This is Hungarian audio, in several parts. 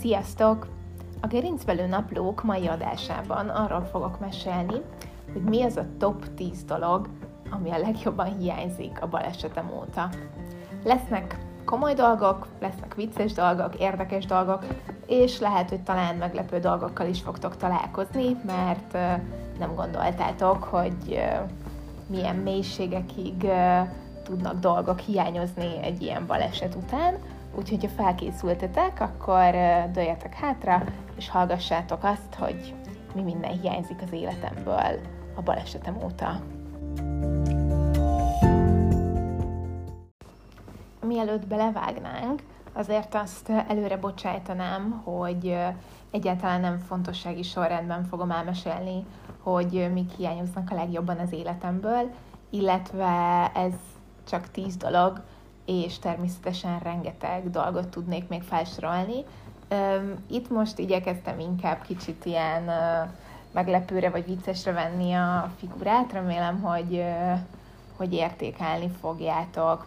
Sziasztok! A Gerincvelő Naplók mai adásában arról fogok mesélni, hogy mi az a top 10 dolog, ami a legjobban hiányzik a balesetem óta. Lesznek komoly dolgok, lesznek vicces dolgok, érdekes dolgok, és lehet, hogy talán meglepő dolgokkal is fogtok találkozni, mert nem gondoltátok, hogy milyen mélységekig tudnak dolgok hiányozni egy ilyen baleset után. Úgyhogy, ha felkészültetek, akkor dőljetek hátra, és hallgassátok azt, hogy mi minden hiányzik az életemből a balesetem óta. Mielőtt belevágnánk, azért azt előre bocsájtanám, hogy egyáltalán nem fontossági sorrendben fogom elmesélni, hogy mik hiányoznak a legjobban az életemből, illetve ez csak tíz dolog, és természetesen rengeteg dolgot tudnék még felsorolni. Itt most igyekeztem inkább kicsit ilyen meglepőre vagy viccesre venni a figurát, remélem, hogy, hogy értékelni fogjátok.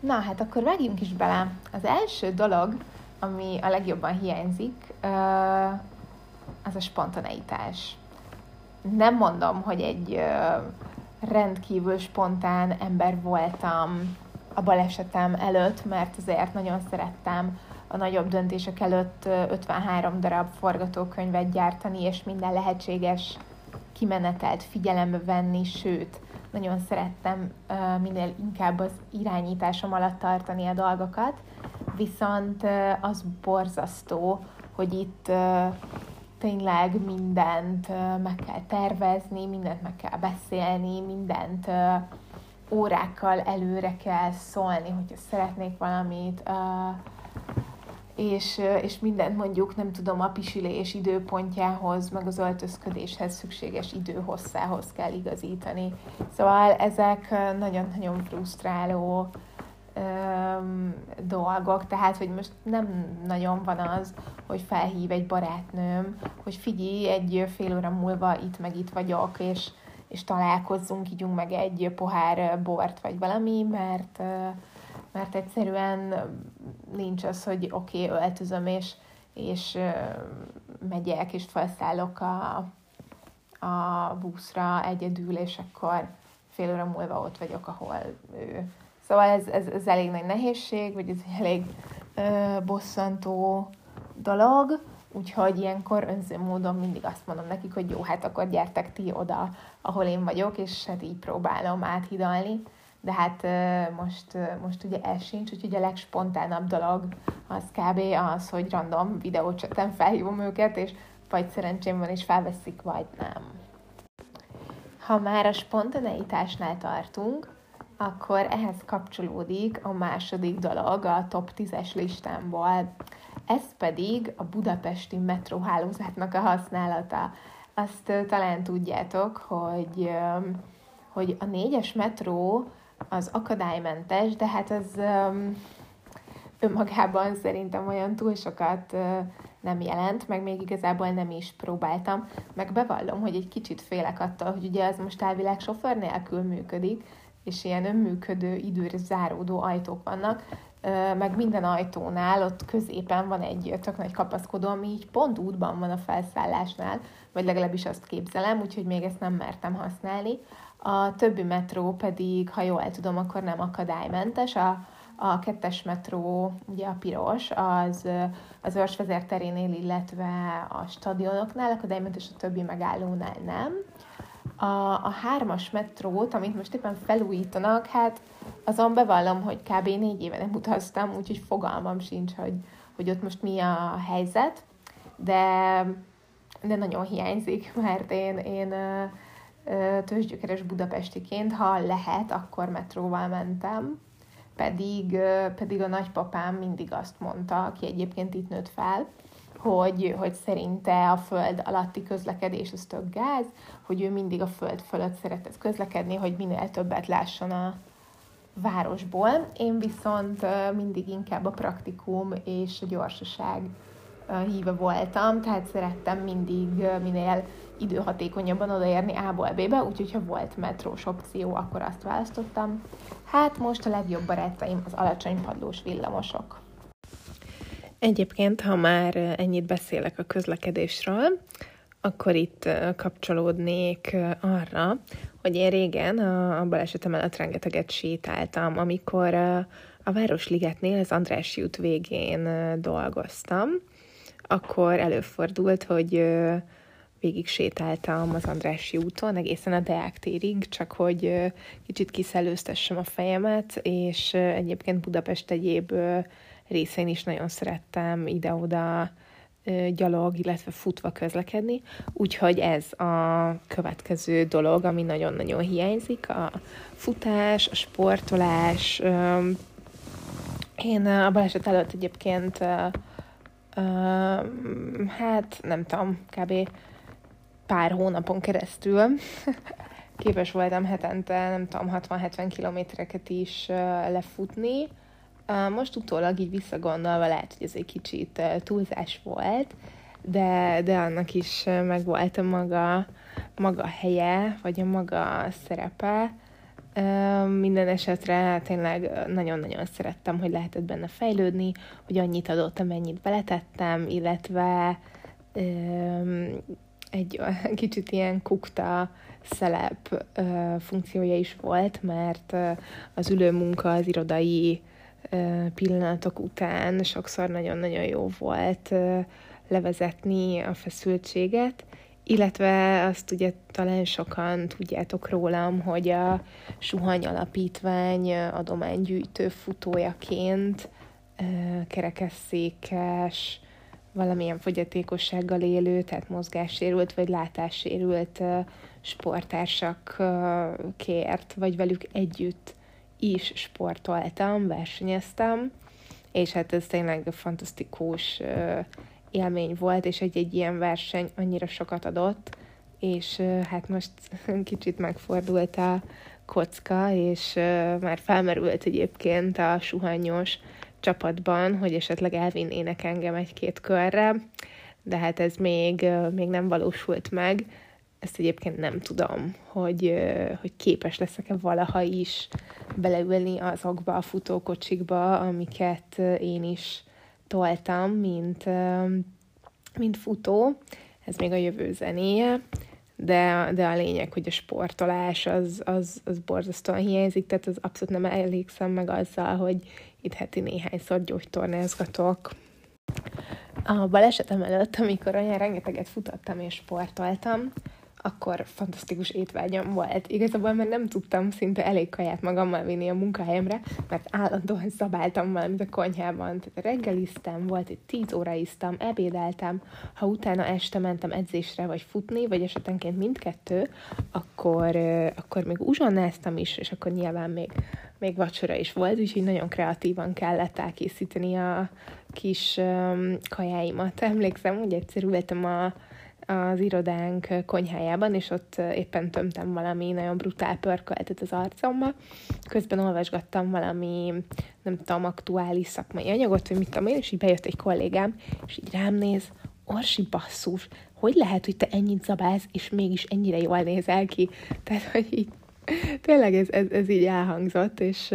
Na, hát akkor vágjunk is bele. Az első dolog, ami a legjobban hiányzik, az a spontaneitás. Nem mondom, hogy egy rendkívül spontán ember voltam a balesetem előtt, mert azért nagyon szerettem a nagyobb döntések előtt 53 darab forgatókönyvet gyártani, és minden lehetséges kimenetelt figyelembe venni, sőt, nagyon szerettem minél inkább az irányításom alatt tartani a dolgokat, viszont az borzasztó, hogy itt tényleg mindent meg kell tervezni, mindent meg kell beszélni, mindent órákkal előre kell szólni, hogyha szeretnék valamit, és, és mindent mondjuk, nem tudom, a pisilés időpontjához, meg az öltözködéshez szükséges időhosszához kell igazítani. Szóval ezek nagyon-nagyon frusztráló dolgok, tehát, hogy most nem nagyon van az, hogy felhív egy barátnőm, hogy figyelj, egy fél óra múlva itt meg itt vagyok, és, és találkozzunk, ígyunk meg egy pohár bort, vagy valami, mert, mert egyszerűen nincs az, hogy oké, okay, öltözöm, és, és megyek, és felszállok a, a buszra egyedül, és akkor fél óra múlva ott vagyok, ahol ő. Szóval ez, ez, ez elég nagy nehézség, vagy ez elég ö, bosszantó dolog, úgyhogy ilyenkor önző módon mindig azt mondom nekik, hogy jó, hát akkor gyertek ti oda, ahol én vagyok, és hát így próbálom áthidalni. De hát most, most ugye ez sincs, úgyhogy a legspontánabb dolog az kb. az, hogy random videócsaten felhívom őket, és vagy szerencsém van, és felveszik, vagy nem. Ha már a spontaneitásnál tartunk, akkor ehhez kapcsolódik a második dolog a top 10-es listámból. Ez pedig a budapesti metróhálózatnak a használata. Azt talán tudjátok, hogy, hogy a négyes metró az akadálymentes, de hát az önmagában szerintem olyan túl sokat nem jelent, meg még igazából nem is próbáltam. Meg bevallom, hogy egy kicsit félek attól, hogy ugye az most elvileg sofőr nélkül működik, és ilyen önműködő, időre záródó ajtók vannak, meg minden ajtónál ott középen van egy tök nagy kapaszkodó, ami így pont útban van a felszállásnál, vagy legalábbis azt képzelem, úgyhogy még ezt nem mertem használni. A többi metró pedig, ha jól tudom, akkor nem akadálymentes. A, a kettes metró, ugye a piros, az az őrsvezér terénél, illetve a stadionoknál akadálymentes, a többi megállónál nem. A, a hármas metrót, amit most éppen felújítanak, hát azon bevallom, hogy kb. négy éve nem utaztam, úgyhogy fogalmam sincs, hogy, hogy ott most mi a helyzet, de, de nagyon hiányzik, mert én, én tőzsgyökeres budapestiként, ha lehet, akkor metróval mentem, pedig, pedig a nagypapám mindig azt mondta, aki egyébként itt nőtt fel, hogy, hogy szerinte a föld alatti közlekedés az tök gáz, hogy ő mindig a föld fölött szeretett közlekedni, hogy minél többet lásson a városból. Én viszont mindig inkább a praktikum és a gyorsaság híve voltam, tehát szerettem mindig minél időhatékonyabban odaérni A-ból B-be, úgyhogy ha volt metrós opció, akkor azt választottam. Hát most a legjobb barátaim az alacsony padlós villamosok. Egyébként, ha már ennyit beszélek a közlekedésről, akkor itt kapcsolódnék arra, hogy én régen a, balesetem előtt rengeteget sétáltam, amikor a Városligetnél az András út végén dolgoztam, akkor előfordult, hogy végig sétáltam az Andrássy úton, egészen a Deák térig, csak hogy kicsit kiszelőztessem a fejemet, és egyébként Budapest egyéb részén is nagyon szerettem ide-oda gyalog, illetve futva közlekedni, úgyhogy ez a következő dolog, ami nagyon-nagyon hiányzik, a futás, a sportolás. Én a baleset előtt egyébként hát nem tudom, kb. pár hónapon keresztül képes voltam hetente, nem tudom, 60-70 kilométereket is lefutni, most utólag így visszagondolva lehet, hogy ez egy kicsit túlzás volt, de, de annak is meg volt a maga, maga helye, vagy a maga szerepe. Minden esetre tényleg nagyon-nagyon szerettem, hogy lehetett benne fejlődni, hogy annyit adott, amennyit beletettem, illetve egy kicsit ilyen kukta szelep funkciója is volt, mert az ülő munka, az irodai pillanatok után sokszor nagyon-nagyon jó volt levezetni a feszültséget, illetve azt ugye talán sokan tudjátok rólam, hogy a Suhany Alapítvány adománygyűjtő futójaként kerekesszékes, valamilyen fogyatékossággal élő, tehát mozgássérült vagy látássérült sportársak kért, vagy velük együtt is sportoltam, versenyeztem, és hát ez tényleg fantasztikus élmény volt, és egy-egy ilyen verseny annyira sokat adott, és hát most kicsit megfordult a kocka, és már felmerült egyébként a suhanyos csapatban, hogy esetleg elvinnének engem egy-két körre, de hát ez még, még nem valósult meg, ezt egyébként nem tudom, hogy, hogy képes leszek-e valaha is beleülni azokba a futókocsikba, amiket én is toltam, mint, mint futó. Ez még a jövő zenéje, de, de a lényeg, hogy a sportolás az, az, az borzasztóan hiányzik, tehát az abszolút nem elégszem meg azzal, hogy itt heti néhányszor gyógytornázgatok. A balesetem előtt, amikor olyan rengeteget futottam és sportoltam, akkor fantasztikus étvágyam volt. Igazából már nem tudtam szinte elég kaját magammal vinni a munkahelyemre, mert állandóan szabáltam valamit a konyhában. Tehát reggeliztem, volt egy tíz óra isztam, ebédeltem, ha utána este mentem edzésre, vagy futni, vagy esetenként mindkettő, akkor, akkor még uzsonnáztam is, és akkor nyilván még, még vacsora is volt, úgyhogy nagyon kreatívan kellett elkészíteni a kis um, kajáimat. Emlékszem, hogy egyszer ültem a az irodánk konyhájában, és ott éppen tömtem valami nagyon brutál pörköltet az arcomba. Közben olvasgattam valami, nem tudom, aktuális szakmai anyagot, vagy mit tudom én, és így bejött egy kollégám, és így rám néz, Orsi basszus, hogy lehet, hogy te ennyit zabálsz, és mégis ennyire jól nézel ki? Tehát, hogy így tényleg ez, ez, ez így elhangzott, és,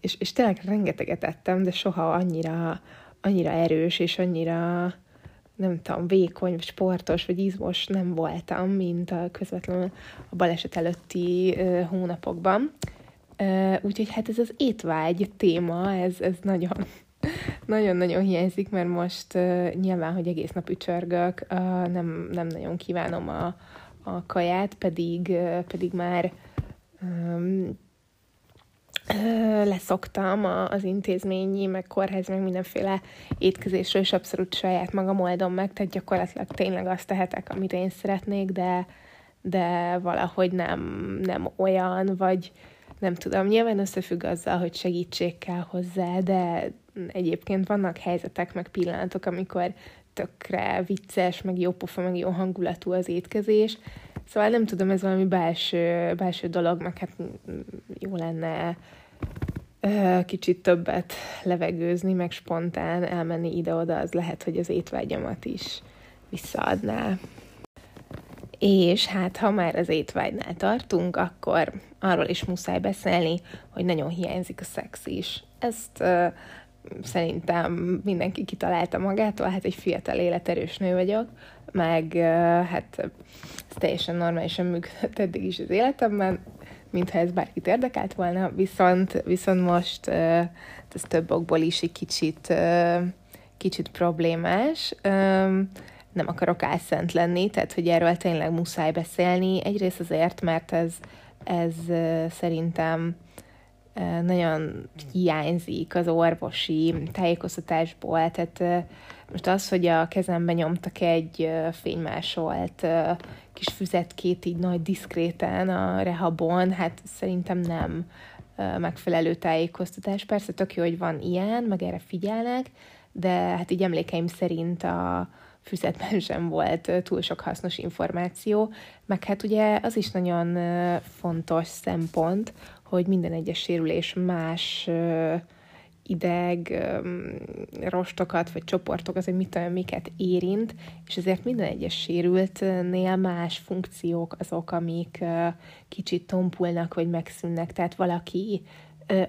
és, és tényleg rengeteget ettem, de soha annyira, annyira erős, és annyira nem tudom, vékony, sportos, vagy izmos nem voltam, mint a közvetlenül a baleset előtti hónapokban. Úgyhogy hát ez az étvágy téma, ez, ez nagyon, nagyon-nagyon hiányzik, mert most uh, nyilván, hogy egész nap ücsörgök, uh, nem, nem nagyon kívánom a, a kaját, pedig, uh, pedig már um, leszoktam az intézményi, meg kórház, meg mindenféle étkezésről, és abszolút saját magam oldom meg, tehát gyakorlatilag tényleg azt tehetek, amit én szeretnék, de, de valahogy nem, nem olyan, vagy nem tudom, nyilván összefügg azzal, hogy segítség kell hozzá, de egyébként vannak helyzetek, meg pillanatok, amikor tökre vicces, meg jó pofa, meg jó hangulatú az étkezés, Szóval nem tudom, ez valami belső, belső dolog, meg hát jó lenne kicsit többet levegőzni, meg spontán elmenni ide-oda, az lehet, hogy az étvágyamat is visszaadná. És hát, ha már az étvágynál tartunk, akkor arról is muszáj beszélni, hogy nagyon hiányzik a szex is. Ezt uh, szerintem mindenki kitalálta magától, hát egy fiatal életerős nő vagyok, meg hát ez teljesen normálisan működött eddig is az életemben, mintha ez bárkit érdekelt volna, viszont, viszont most ez több okból is egy kicsit, kicsit problémás. Nem akarok álszent lenni, tehát hogy erről tényleg muszáj beszélni. Egyrészt azért, mert ez, ez szerintem nagyon hiányzik az orvosi tájékoztatásból, tehát most az, hogy a kezembe nyomtak egy fénymásolt kis füzetkét így nagy diszkréten a rehabon, hát szerintem nem megfelelő tájékoztatás. Persze tök jó, hogy van ilyen, meg erre figyelnek, de hát így emlékeim szerint a füzetben sem volt túl sok hasznos információ, meg hát ugye az is nagyon fontos szempont, hogy minden egyes sérülés más ideg, rostokat vagy csoportokat, hogy mit tudom, miket érint, és ezért minden egyes sérültnél más funkciók azok, amik kicsit tompulnak vagy megszűnnek. Tehát valaki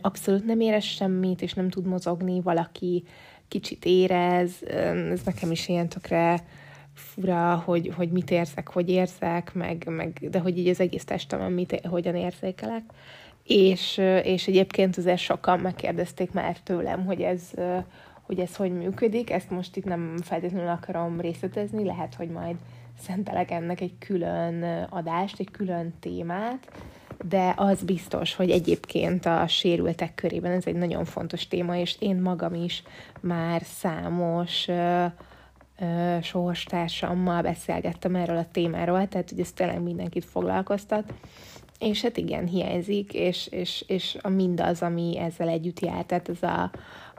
abszolút nem érez semmit, és nem tud mozogni, valaki kicsit érez, ez nekem is ilyen tökre fura, hogy, hogy mit érzek, hogy érzek, meg, meg, de hogy így az egész testemem mit, hogyan érzékelek és, és egyébként azért sokan megkérdezték már tőlem, hogy ez, hogy ez hogy működik. Ezt most itt nem feltétlenül akarom részletezni, lehet, hogy majd szentelek ennek egy külön adást, egy külön témát, de az biztos, hogy egyébként a sérültek körében ez egy nagyon fontos téma, és én magam is már számos ö, ö, sorstársammal beszélgettem erről a témáról, tehát hogy ez tényleg mindenkit foglalkoztat, és hát igen, hiányzik, és, és, és a mindaz, ami ezzel együtt jár, tehát az a,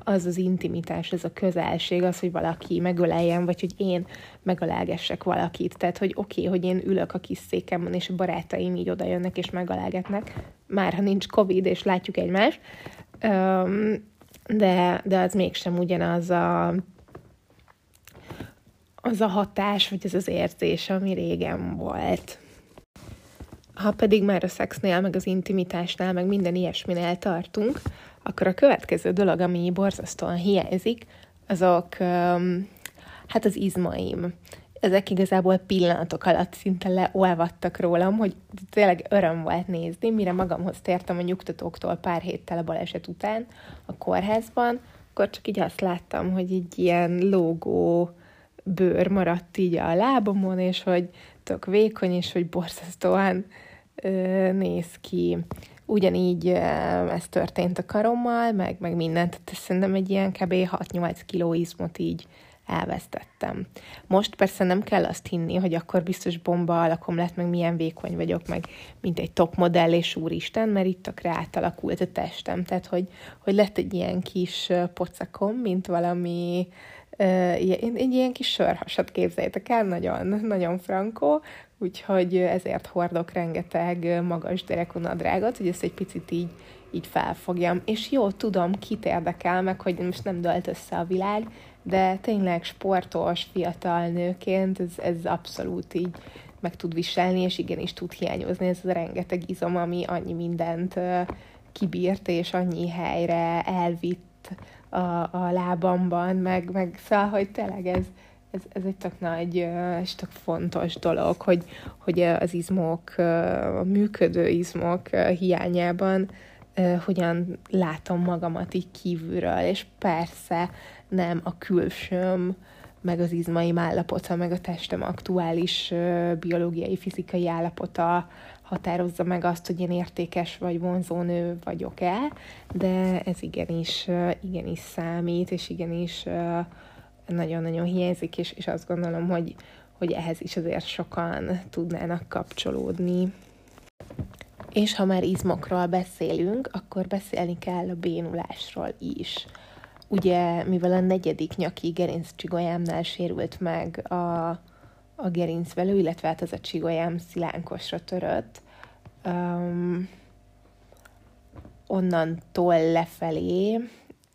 az, az intimitás, ez a közelség, az, hogy valaki megöleljen, vagy hogy én megölelgessek valakit. Tehát, hogy oké, okay, hogy én ülök a kis székemben, és a barátaim így oda jönnek és megölelgetnek, már ha nincs Covid, és látjuk egymást, de, de az mégsem ugyanaz a az a hatás, vagy az az érzés, ami régen volt. Ha pedig már a szexnél, meg az intimitásnál, meg minden ilyesminél tartunk, akkor a következő dolog, ami borzasztóan hiányzik, azok hát az izmaim. Ezek igazából pillanatok alatt szinte leolvadtak rólam, hogy tényleg öröm volt nézni, mire magamhoz tértem a nyugtatóktól pár héttel a baleset után a kórházban, akkor csak így azt láttam, hogy egy ilyen lógó bőr maradt így a lábamon, és hogy tök vékony, és hogy borzasztóan néz ki. Ugyanígy ez történt a karommal, meg, meg mindent, tehát szerintem egy ilyen kb. 6-8 kiló izmot így elvesztettem. Most persze nem kell azt hinni, hogy akkor biztos bomba alakom lett, meg milyen vékony vagyok, meg mint egy top modell, és úristen, mert itt akár átalakult a testem. Tehát, hogy, hogy lett egy ilyen kis pocakom, mint valami egy ilyen kis sörhasat képzeljétek el, nagyon, nagyon frankó, úgyhogy ezért hordok rengeteg magas derekú nadrágot, hogy ezt egy picit így, így felfogjam. És jó, tudom, kit érdekel meg, hogy most nem dölt össze a világ, de tényleg sportos, fiatal nőként ez, ez abszolút így meg tud viselni, és igenis tud hiányozni ez a rengeteg izom, ami annyi mindent kibírt, és annyi helyre elvitt a, a lábamban, meg, meg szóval, hogy tényleg ez, ez, ez egy tök nagy és tök fontos dolog, hogy, hogy az izmok, a működő izmok hiányában hogyan látom magamat így kívülről, és persze nem a külsőm, meg az izmaim állapota, meg a testem aktuális biológiai, fizikai állapota határozza meg azt, hogy én értékes vagy vonzónő vagyok-e, de ez igenis, igenis számít, és igenis nagyon-nagyon hiányzik, és, és azt gondolom, hogy, hogy ehhez is azért sokan tudnának kapcsolódni. És ha már izmokról beszélünk, akkor beszélni kell a bénulásról is. Ugye, mivel a negyedik nyaki gerinccsigolyámnál sérült meg a, a gerincvelő, illetve hát az a csigolyám szilánkosra törött, um, onnantól lefelé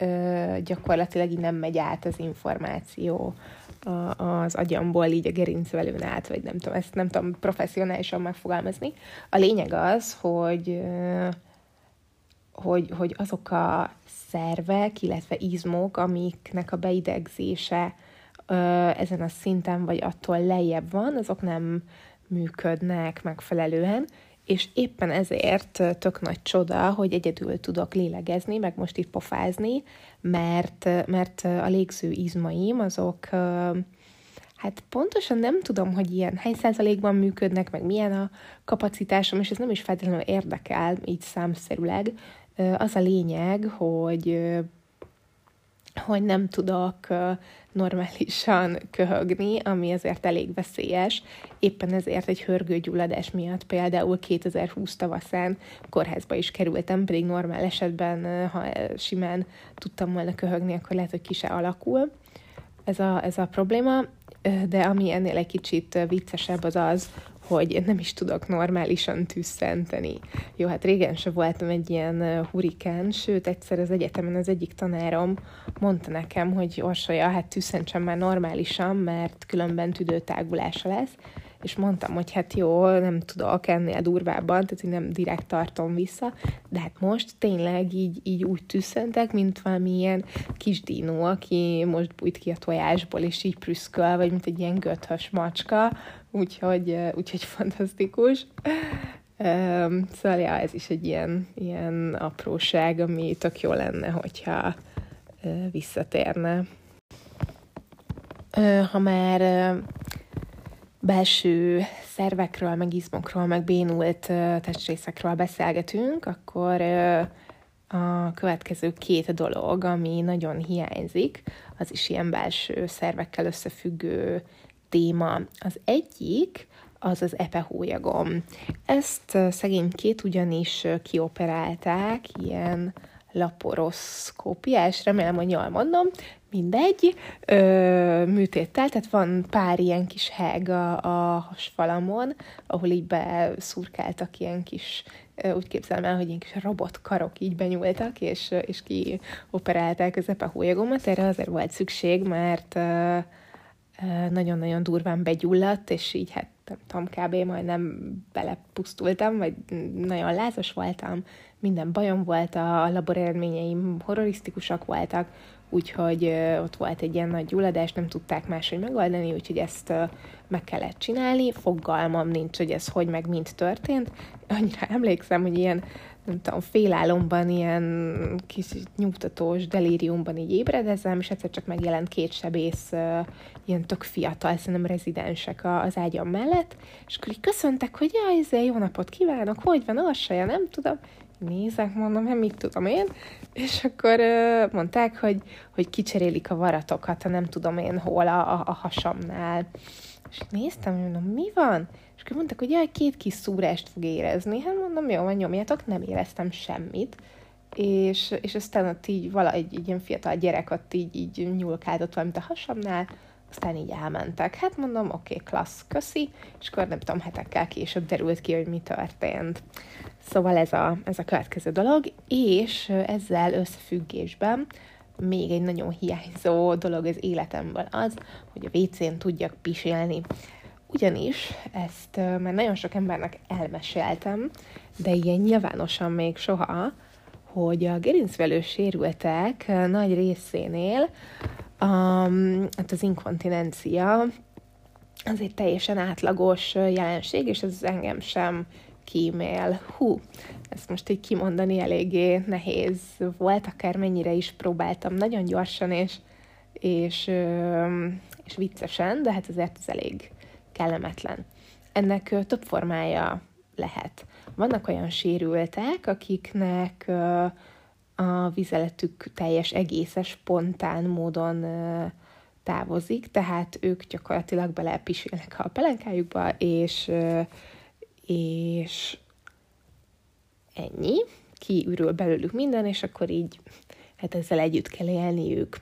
ö, gyakorlatilag így nem megy át az információ a, az agyamból így a gerincvelőn át, vagy nem tudom, ezt nem tudom professzionálisan megfogalmazni. A lényeg az, hogy hogy, hogy azok a szervek, illetve izmok, amiknek a beidegzése ö, ezen a szinten vagy attól lejjebb van, azok nem működnek megfelelően, és éppen ezért tök nagy csoda, hogy egyedül tudok lélegezni, meg most itt pofázni, mert, mert a légző izmaim azok Hát pontosan nem tudom, hogy ilyen hány százalékban működnek, meg milyen a kapacitásom, és ez nem is feltétlenül érdekel, így számszerűleg. Az a lényeg, hogy hogy nem tudok normálisan köhögni, ami azért elég veszélyes. Éppen ezért egy hörgőgyulladás miatt például 2020 tavaszán kórházba is kerültem, pedig normál esetben, ha simán tudtam volna köhögni, akkor lehet, hogy ki se alakul ez a, ez a probléma, de ami ennél egy kicsit viccesebb az az, hogy nem is tudok normálisan tüsszenteni. Jó, hát régen se voltam egy ilyen hurikán, sőt, egyszer az egyetemen az egyik tanárom mondta nekem, hogy Orsolya, hát tüsszentsem már normálisan, mert különben tüdőtágulása lesz, és mondtam, hogy hát jó, nem tudok ennél durvábban, tehát nem direkt tartom vissza, de hát most tényleg így, így úgy tüsszentek, mint valamilyen kis dinó, aki most bújt ki a tojásból, és így prüszköl, vagy mint egy ilyen göthös macska, úgyhogy, úgyhogy fantasztikus. Um, szóval ja, ez is egy ilyen, ilyen apróság, ami tök jó lenne, hogyha uh, visszatérne. Uh, ha már uh, belső szervekről, meg izmokról, meg bénult testrészekről beszélgetünk, akkor a következő két dolog, ami nagyon hiányzik, az is ilyen belső szervekkel összefüggő téma. Az egyik az az epehólyagom. Ezt szegénykét ugyanis kioperálták ilyen laporoszkópiás, remélem, hogy jól mondom, mindegy, ö, műtéttel, tehát van pár ilyen kis heg a, a hasfalamon, ahol így beszurkáltak ilyen kis, ö, úgy képzelem el, hogy ilyen kis robotkarok így benyúltak, és, és ki operálták az epehólyagomat, erre azért volt szükség, mert ö, nagyon-nagyon durván begyulladt, és így hát nem tudom, kb. majdnem belepusztultam, vagy nagyon lázas voltam, minden bajom volt, a labor eredményeim horrorisztikusak voltak, úgyhogy ott volt egy ilyen nagy gyulladás, nem tudták máshogy megoldani, úgyhogy ezt meg kellett csinálni. Fogalmam nincs, hogy ez hogy meg mint történt. Annyira emlékszem, hogy ilyen nem tudom, félálomban, ilyen kis nyugtatós delíriumban így ébredezem, és egyszer csak megjelent két sebész, ilyen tök fiatal, szerintem rezidensek az ágyam mellett, és akkor így köszöntek, hogy jaj, izé, jó napot kívánok, hogy van, orsaja, nem tudom, nézek, mondom, hát mit tudom én, és akkor mondták, hogy, hogy kicserélik a varatokat, ha nem tudom én hol a, a, a hasamnál. És néztem, mondom, mi van? Akkor mondták, hogy jaj, két kis szúrást fog érezni. Hát mondom, jó, van, nyomjátok, nem éreztem semmit. És, és aztán ott így vala, egy, egy ilyen fiatal gyerek ott így, így nyúlkáltott valamit a hasamnál, aztán így elmentek. Hát mondom, oké, okay, klassz, köszi, és akkor nem tudom, hetekkel később derült ki, hogy mi történt. Szóval ez a, ez a következő dolog, és ezzel összefüggésben még egy nagyon hiányzó dolog az életemből az, hogy a WC-n tudjak pisilni. Ugyanis ezt már nagyon sok embernek elmeséltem, de ilyen nyilvánosan még soha, hogy a gerincvelő sérültek nagy részénél um, hát az inkontinencia az egy teljesen átlagos jelenség, és ez engem sem kímél. Hú, ezt most így kimondani eléggé nehéz volt, akár mennyire is próbáltam nagyon gyorsan és, és, és viccesen, de hát azért ez elég kellemetlen. Ennek több formája lehet. Vannak olyan sérültek, akiknek a vizeletük teljes egészes, spontán módon távozik, tehát ők gyakorlatilag belepisülnek a pelenkájukba, és, és ennyi, kiürül belőlük minden, és akkor így hát ezzel együtt kell élniük.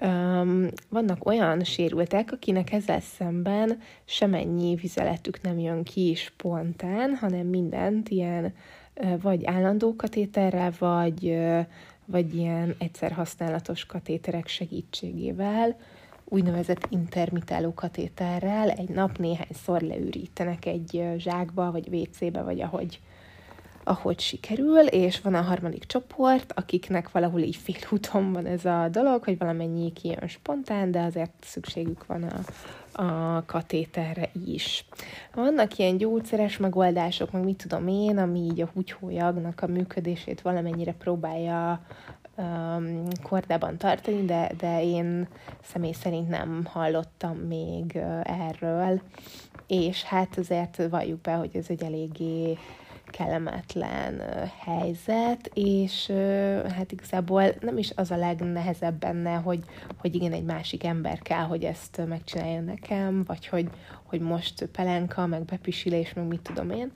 Um, vannak olyan sérültek, akinek ezzel szemben semennyi vizeletük nem jön ki spontán, hanem mindent ilyen vagy állandó katéterrel, vagy, vagy ilyen egyszer használatos katéterek segítségével, úgynevezett intermitáló katéterrel. Egy nap néhányszor leürítenek egy zsákba, vagy WC-be, vagy ahogy, ahogy sikerül, és van a harmadik csoport, akiknek valahol így félúton van ez a dolog, hogy valamennyi kijön spontán, de azért szükségük van a, a katéterre is. Vannak ilyen gyógyszeres megoldások, meg mit tudom én, ami így a húgyhólyagnak a működését valamennyire próbálja um, kordában tartani, de, de én személy szerint nem hallottam még erről, és hát azért valljuk be, hogy ez egy eléggé kellemetlen helyzet, és hát igazából nem is az a legnehezebb benne, hogy, hogy igen, egy másik ember kell, hogy ezt megcsinálja nekem, vagy hogy, hogy most pelenka, meg bepisilés, meg mit tudom én,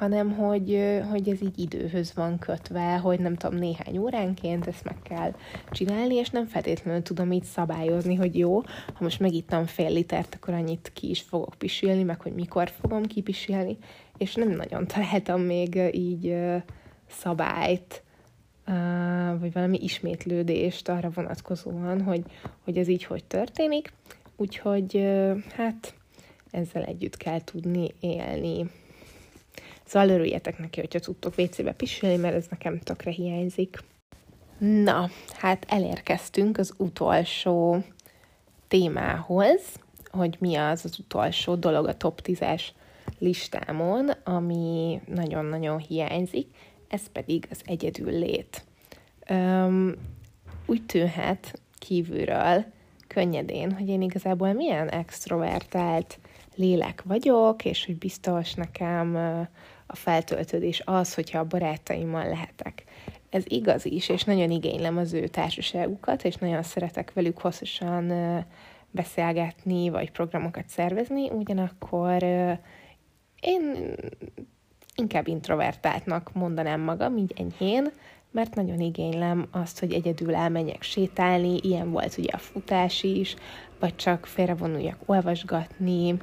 hanem hogy, hogy ez így időhöz van kötve, hogy nem tudom, néhány óránként ezt meg kell csinálni, és nem feltétlenül tudom így szabályozni, hogy jó, ha most megittam fél litert, akkor annyit ki is fogok pisilni, meg hogy mikor fogom kipisilni, és nem nagyon találtam még így szabályt, vagy valami ismétlődést arra vonatkozóan, hogy, hogy ez így hogy történik. Úgyhogy hát ezzel együtt kell tudni élni. Szóval örüljetek neki, hogyha tudtok WC-be pisilni, mert ez nekem tökre hiányzik. Na, hát elérkeztünk az utolsó témához, hogy mi az az utolsó dolog a top 10-es listámon, ami nagyon-nagyon hiányzik, ez pedig az egyedül lét. Üm, úgy tűnhet kívülről könnyedén, hogy én igazából milyen extrovertált lélek vagyok, és hogy biztos nekem a feltöltődés az, hogyha a barátaimmal lehetek. Ez igaz is, és nagyon igénylem az ő társaságukat, és nagyon szeretek velük hosszasan beszélgetni, vagy programokat szervezni, ugyanakkor én inkább introvertáltnak mondanám magam, így enyhén, mert nagyon igénylem azt, hogy egyedül elmenjek sétálni, ilyen volt ugye a futás is, vagy csak félrevonuljak olvasgatni,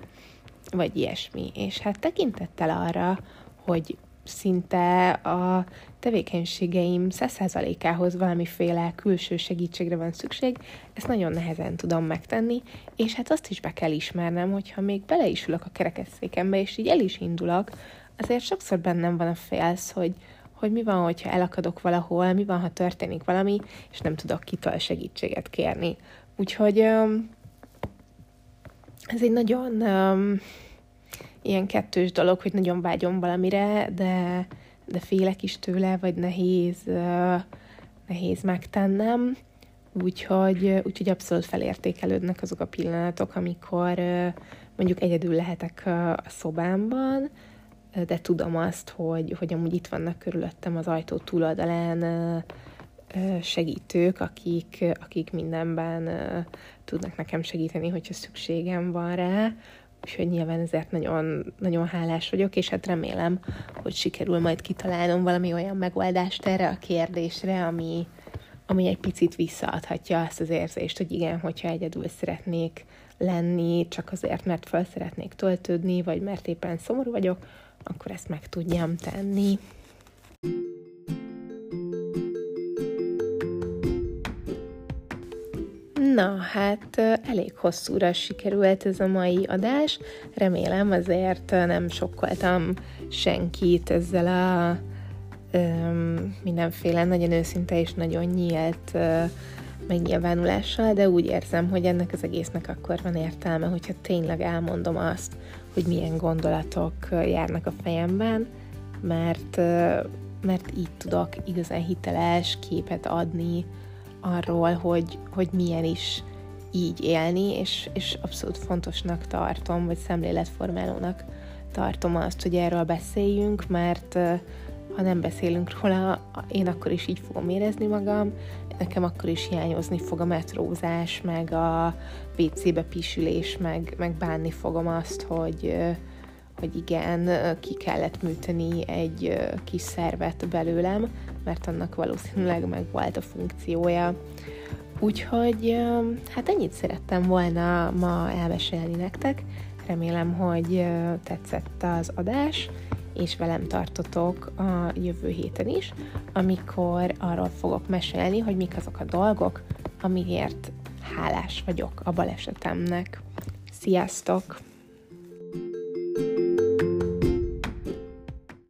vagy ilyesmi. És hát tekintettel arra, hogy szinte a tevékenységeim 100%-ához valamiféle külső segítségre van szükség, ezt nagyon nehezen tudom megtenni, és hát azt is be kell ismernem, hogyha még bele is ülök a kerekesszékembe, és így el is indulok, azért sokszor bennem van a félsz, hogy, hogy mi van, hogyha elakadok valahol, mi van, ha történik valami, és nem tudok kitől segítséget kérni. Úgyhogy ez egy nagyon ilyen kettős dolog, hogy nagyon vágyom valamire, de, de félek is tőle, vagy nehéz, nehéz megtennem. Úgyhogy, úgyhogy abszolút felértékelődnek azok a pillanatok, amikor mondjuk egyedül lehetek a szobámban, de tudom azt, hogy, hogy amúgy itt vannak körülöttem az ajtó túloldalán segítők, akik, akik mindenben tudnak nekem segíteni, hogyha szükségem van rá, úgyhogy nyilván ezért nagyon, nagyon hálás vagyok, és hát remélem, hogy sikerül majd kitalálnom valami olyan megoldást erre a kérdésre, ami, ami egy picit visszaadhatja azt az érzést, hogy igen, hogyha egyedül szeretnék lenni, csak azért, mert fel szeretnék töltődni, vagy mert éppen szomorú vagyok, akkor ezt meg tudjam tenni. Na, hát elég hosszúra sikerült ez a mai adás. Remélem azért nem sokkoltam senkit ezzel a öm, mindenféle nagyon őszinte és nagyon nyílt ö, megnyilvánulással, de úgy érzem, hogy ennek az egésznek akkor van értelme, hogyha tényleg elmondom azt, hogy milyen gondolatok járnak a fejemben, mert, mert így tudok igazán hiteles képet adni arról, hogy, hogy milyen is így élni, és, és abszolút fontosnak tartom, vagy szemléletformálónak tartom azt, hogy erről beszéljünk, mert ha nem beszélünk róla, én akkor is így fogom érezni magam, nekem akkor is hiányozni fog a metrózás, meg a WC-be pisülés, meg, meg bánni fogom azt, hogy, hogy igen, ki kellett műteni egy kis szervet belőlem, mert annak valószínűleg meg a funkciója. Úgyhogy hát ennyit szerettem volna ma elmesélni nektek. Remélem, hogy tetszett az adás, és velem tartotok a jövő héten is, amikor arról fogok mesélni, hogy mik azok a dolgok, amiért hálás vagyok a balesetemnek. Sziasztok!